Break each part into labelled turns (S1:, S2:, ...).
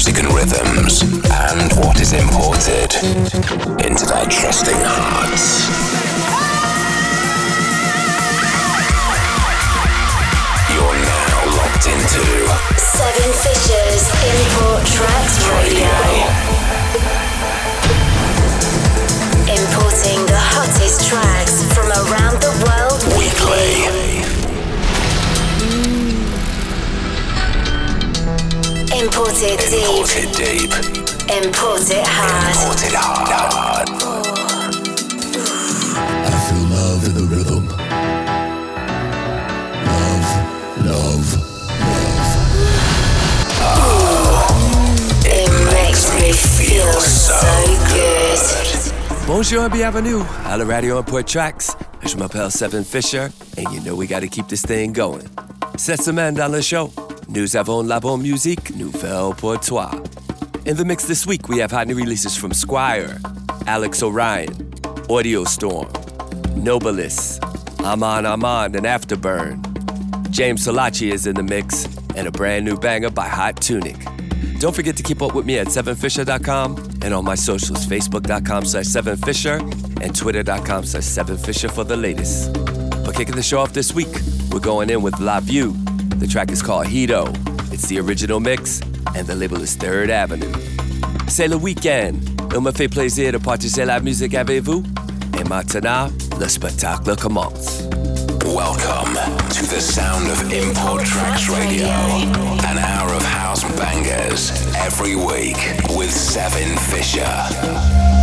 S1: music and rhythms, and what is imported into their trusting hearts. You're now locked into
S2: Seven Fishers Import Tracks Radio. Importing the hottest tracks from around the world
S1: weekly.
S2: Imported deep.
S1: Imported deep.
S2: Imported hard.
S1: Imported hard.
S3: I feel love in the rhythm. Love, love, love.
S2: It makes me feel so good.
S4: Bonjour and bienvenue à la radio Import Tracks. Je m'appelle Seven Fisher, and you know we gotta keep this thing going. Cette semaine dans le show, nous avons la bonne musique nouvelle pour toi. In the mix this week, we have hot new releases from Squire, Alex Orion, Audio Storm, Nobilis, Aman Aman, and Afterburn. James Salachi is in the mix, and a brand new banger by Hot Tunic. Don't forget to keep up with me at 7fisher.com and on my socials, facebook.com slash 7fisher and twitter.com slash 7fisher for the latest. But kicking the show off this week, we're going in with La Vue. The track is called Hito. It's the original mix, and the label is Third Avenue. C'est le week-end. Il me fait plaisir de partager la musique avec vous. Et maintenant, le spectacle commence.
S1: Welcome to the sound of Import Tracks Radio. An hour of house bangers every week with Seven Fisher.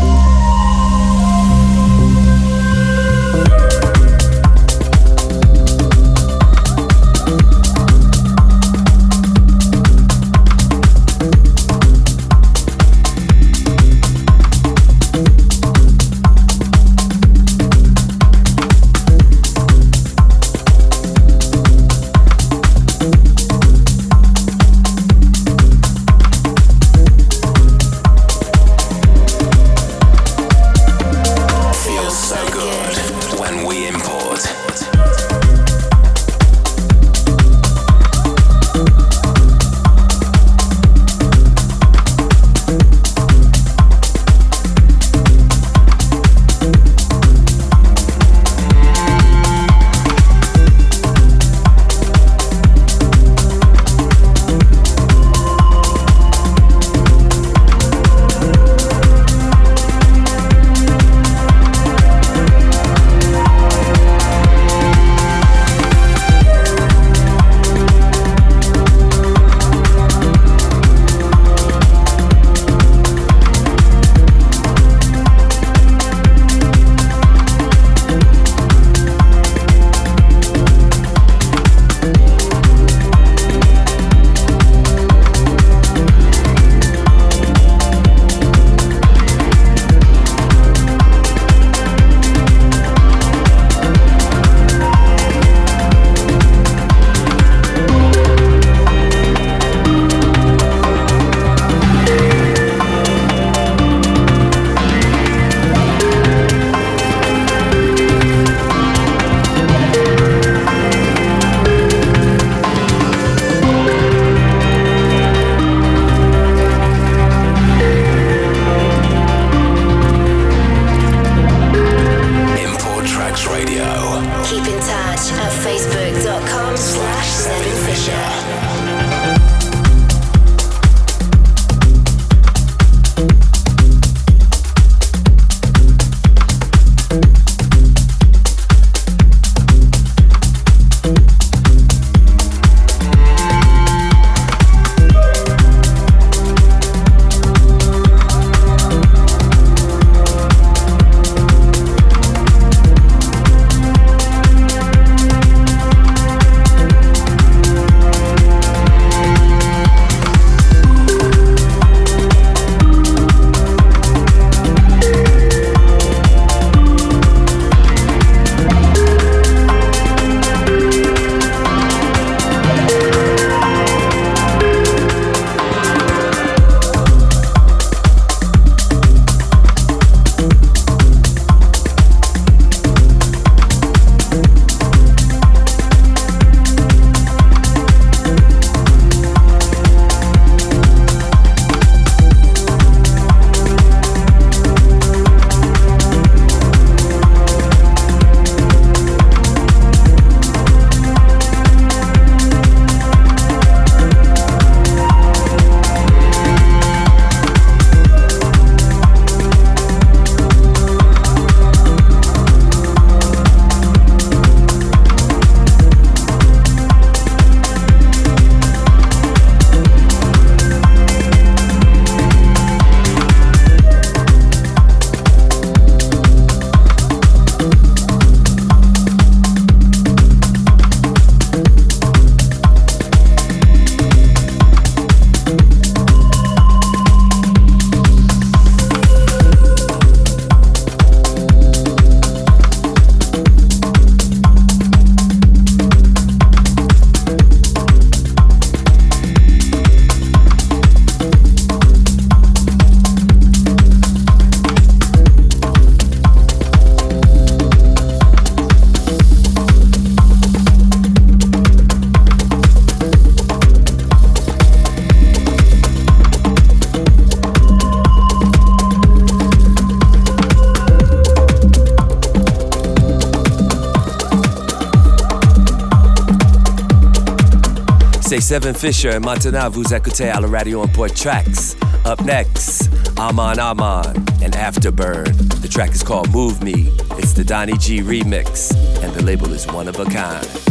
S4: Seven Fisher et maintenant vous écoutez à la radio Tracks. Up next, Aman Aman and Afterburn. The track is called Move Me. It's the Donnie G remix, and the label is one of a kind.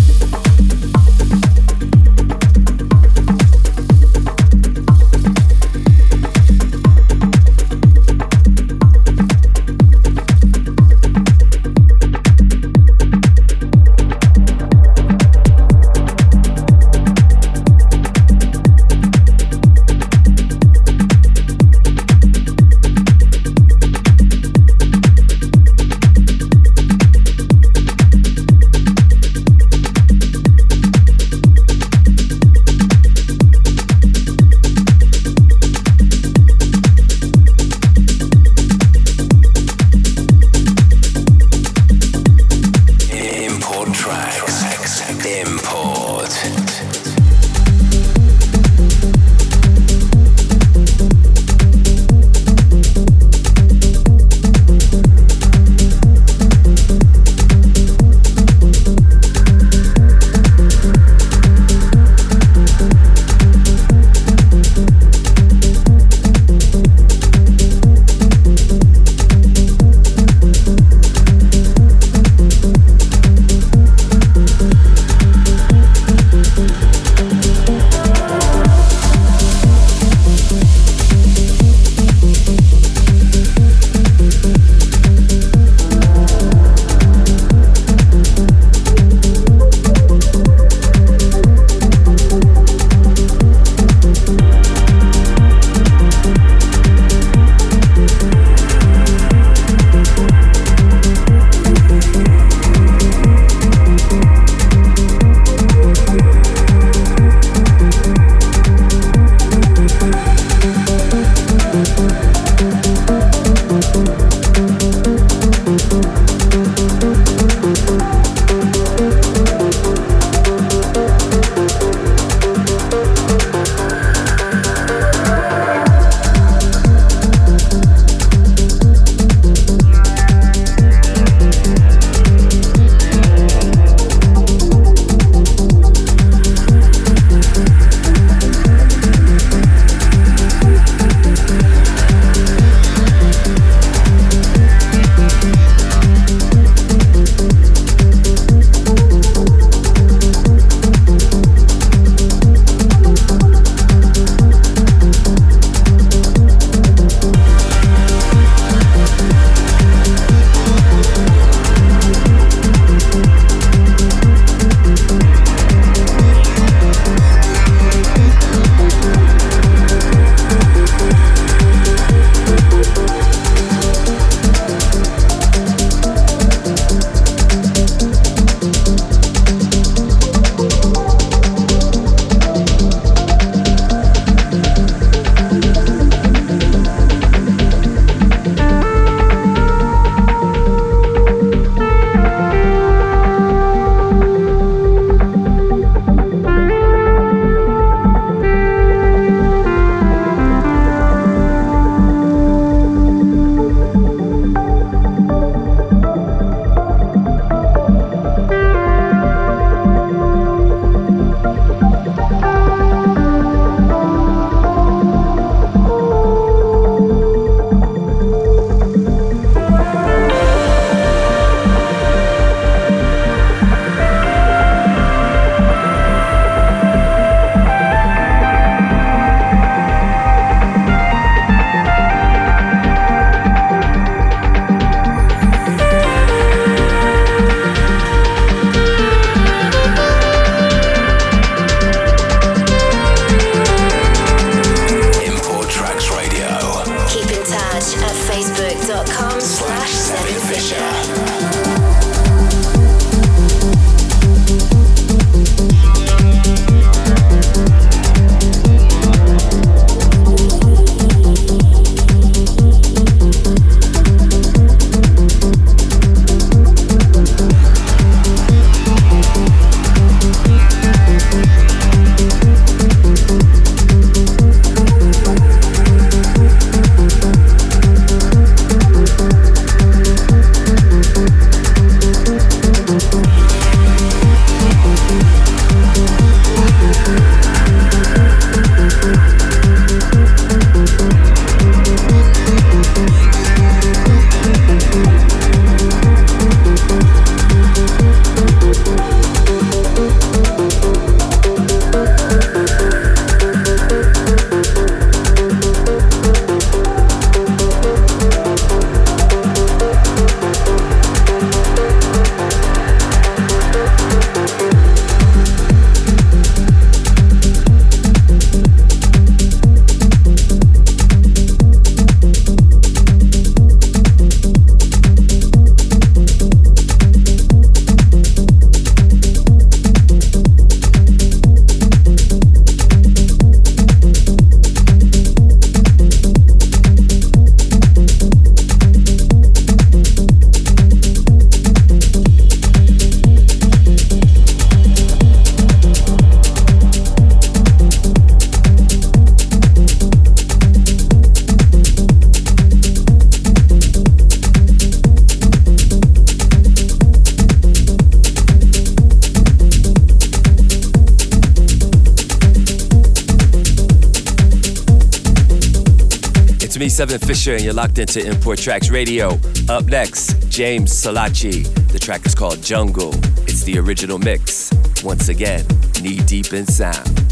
S4: Seven Fisher, and you're locked into Import Tracks Radio. Up next, James Salachi. The track is called Jungle. It's the original mix. Once again, knee deep in sound.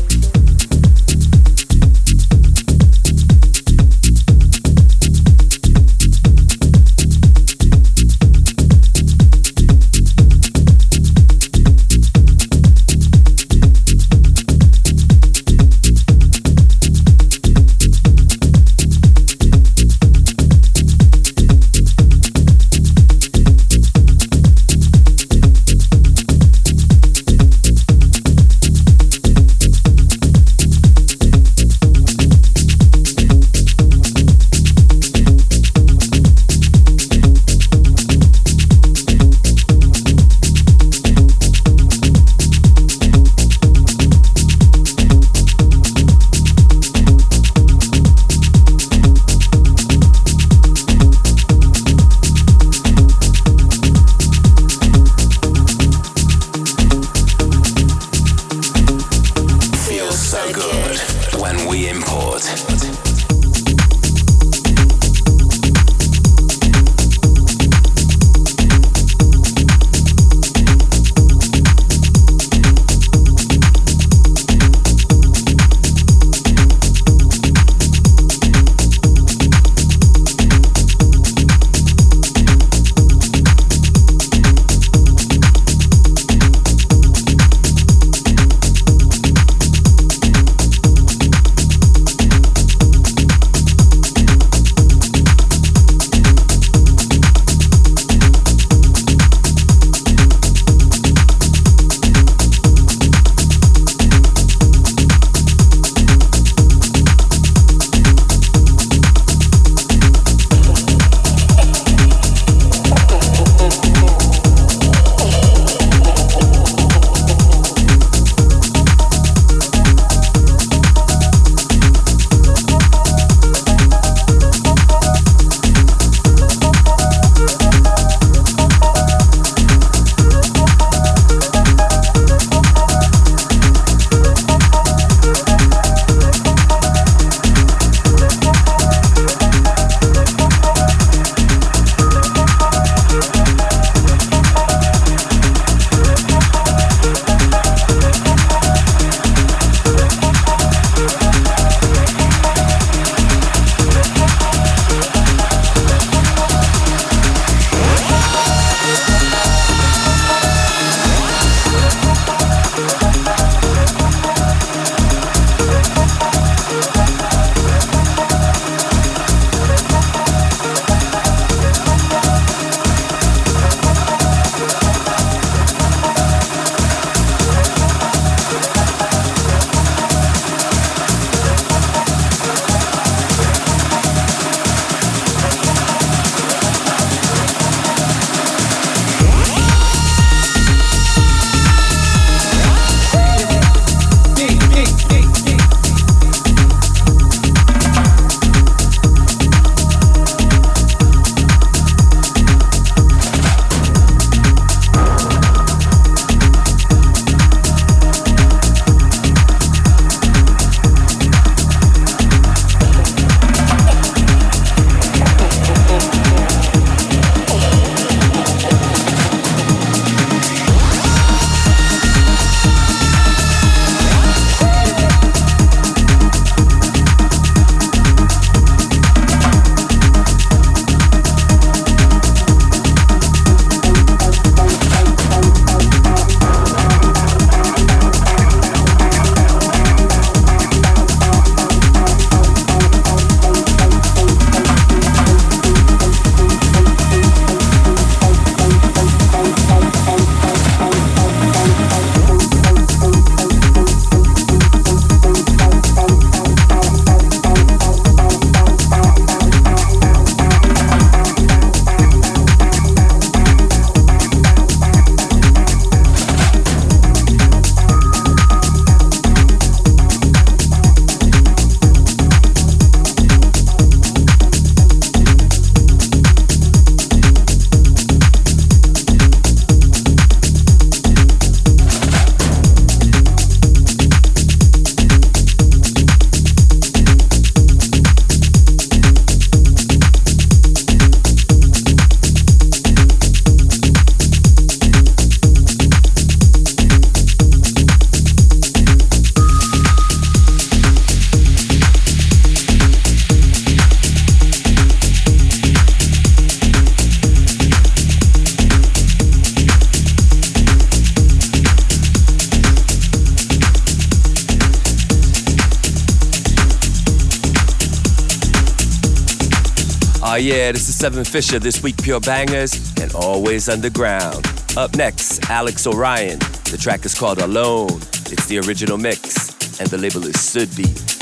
S4: Seven Fisher, this week Pure Bangers, and always underground. Up next, Alex Orion. The track is called Alone. It's the original mix, and the label is Sudbeat.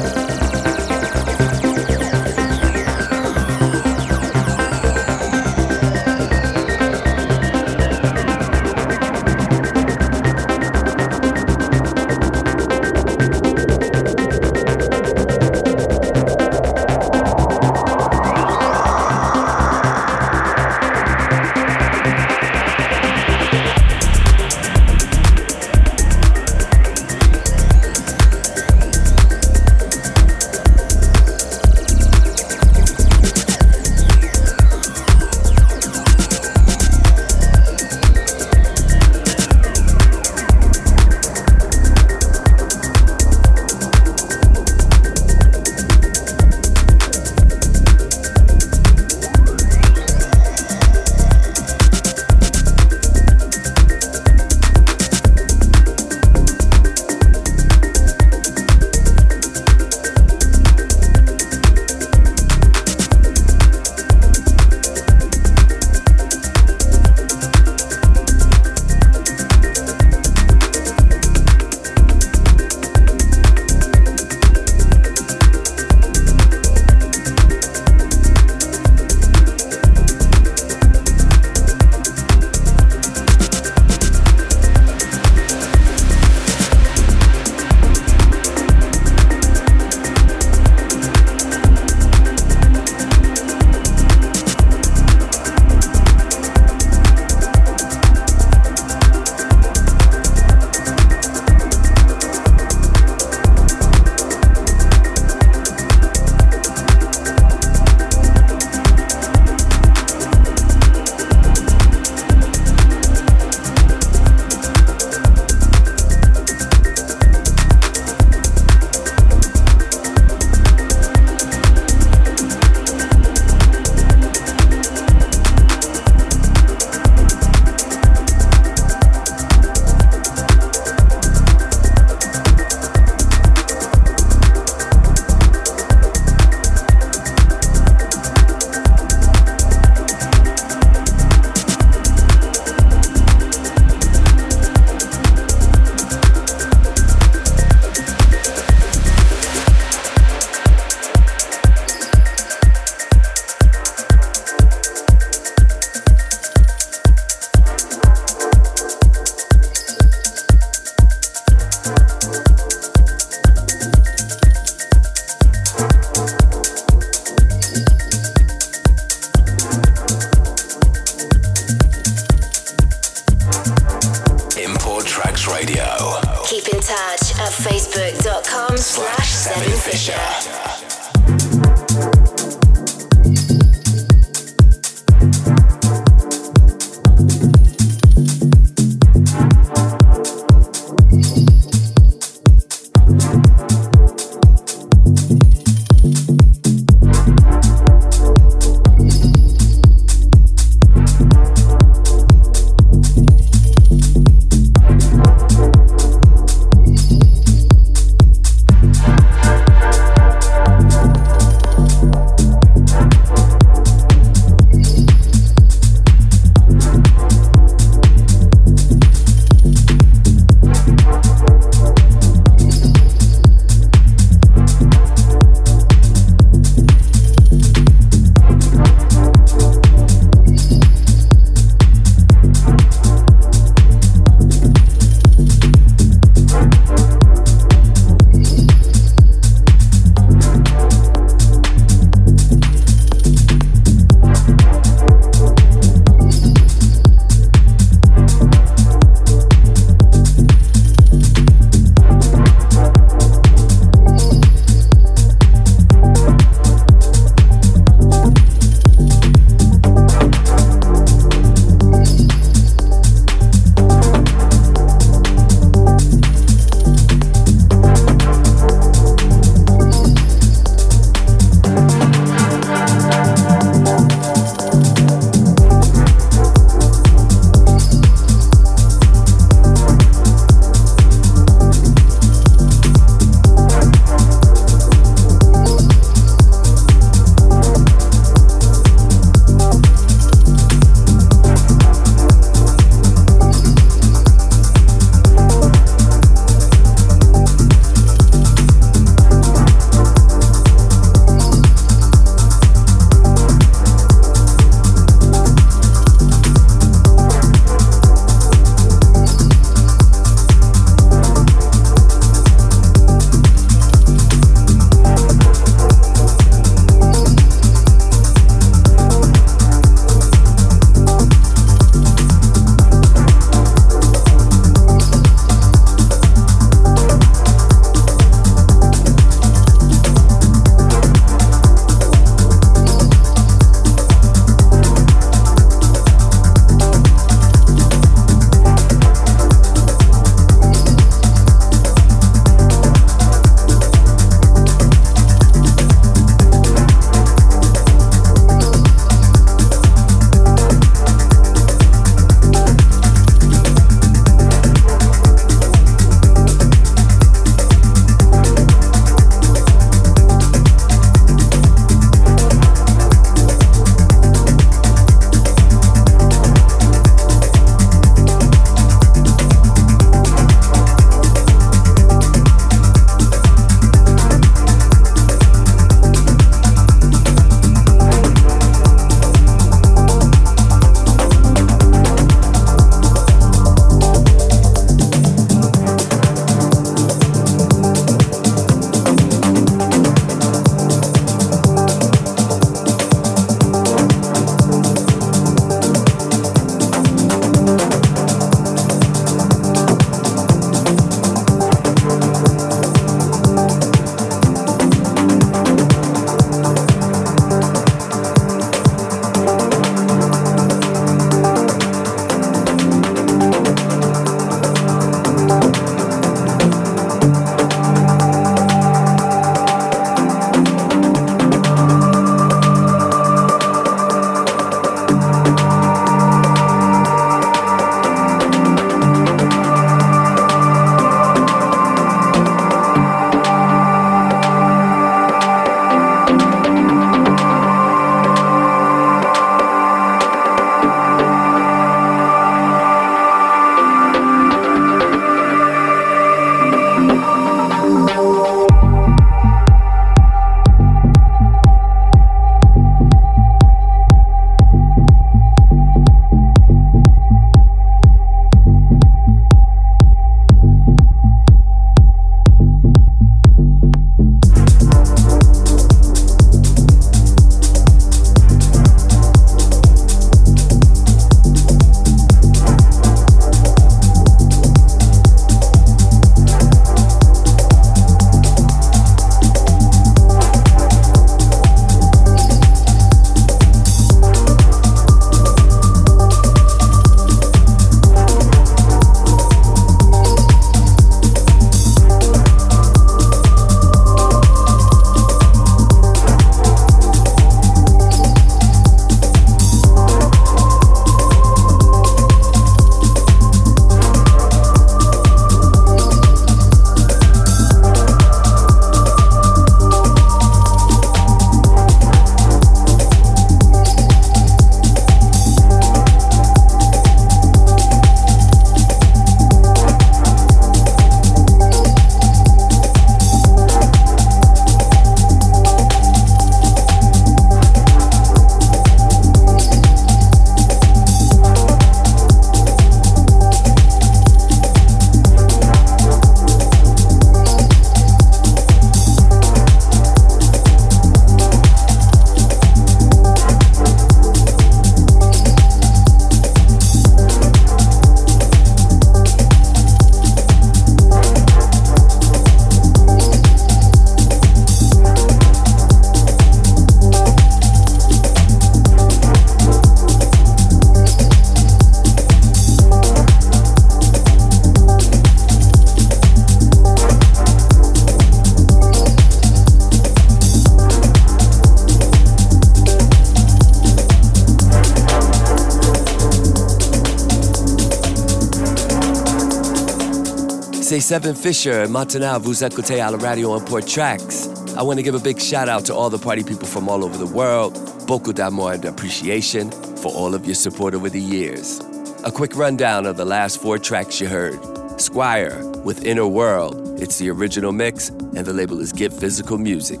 S2: Seven Fisher
S4: maintenant vous écoutez à la radio Import Tracks. I want to give a big shout out to all the party people from all over the world. Beaucoup d'amour and appreciation for all of your support over the years. A quick rundown of the last four tracks you heard. Squire with Inner World. It's the original mix, and the label is Get Physical Music.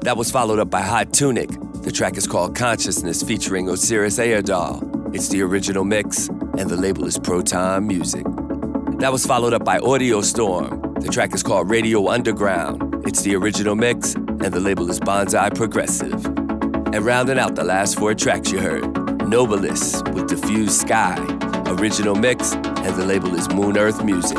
S4: That was followed up by Hot Tunic. The track is called Consciousness featuring Osiris Ayerdal. It's the original mix, and the label is Proton Music. That was followed up by Audio Storm. The track is called Radio Underground. It's the original mix, and the label is Bonzai Progressive. And rounding out the last four tracks you heard, Nobilis with Diffused Sky, original mix, and the label is Moon Earth Music.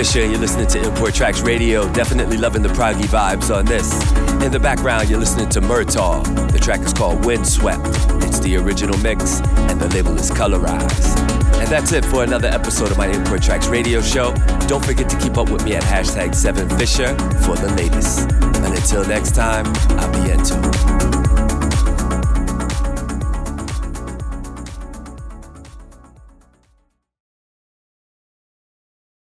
S4: Fisher, and you're listening to Import Tracks Radio. Definitely loving the proggy vibes on this. In the background, you're listening to Murtaugh. The track is called Windswept. It's the original mix, and the label is Colorize. And that's it for another episode of my Import Tracks Radio show. Don't forget to keep up with me at hashtag 7Fisher for the latest. And until next time, I'll be into.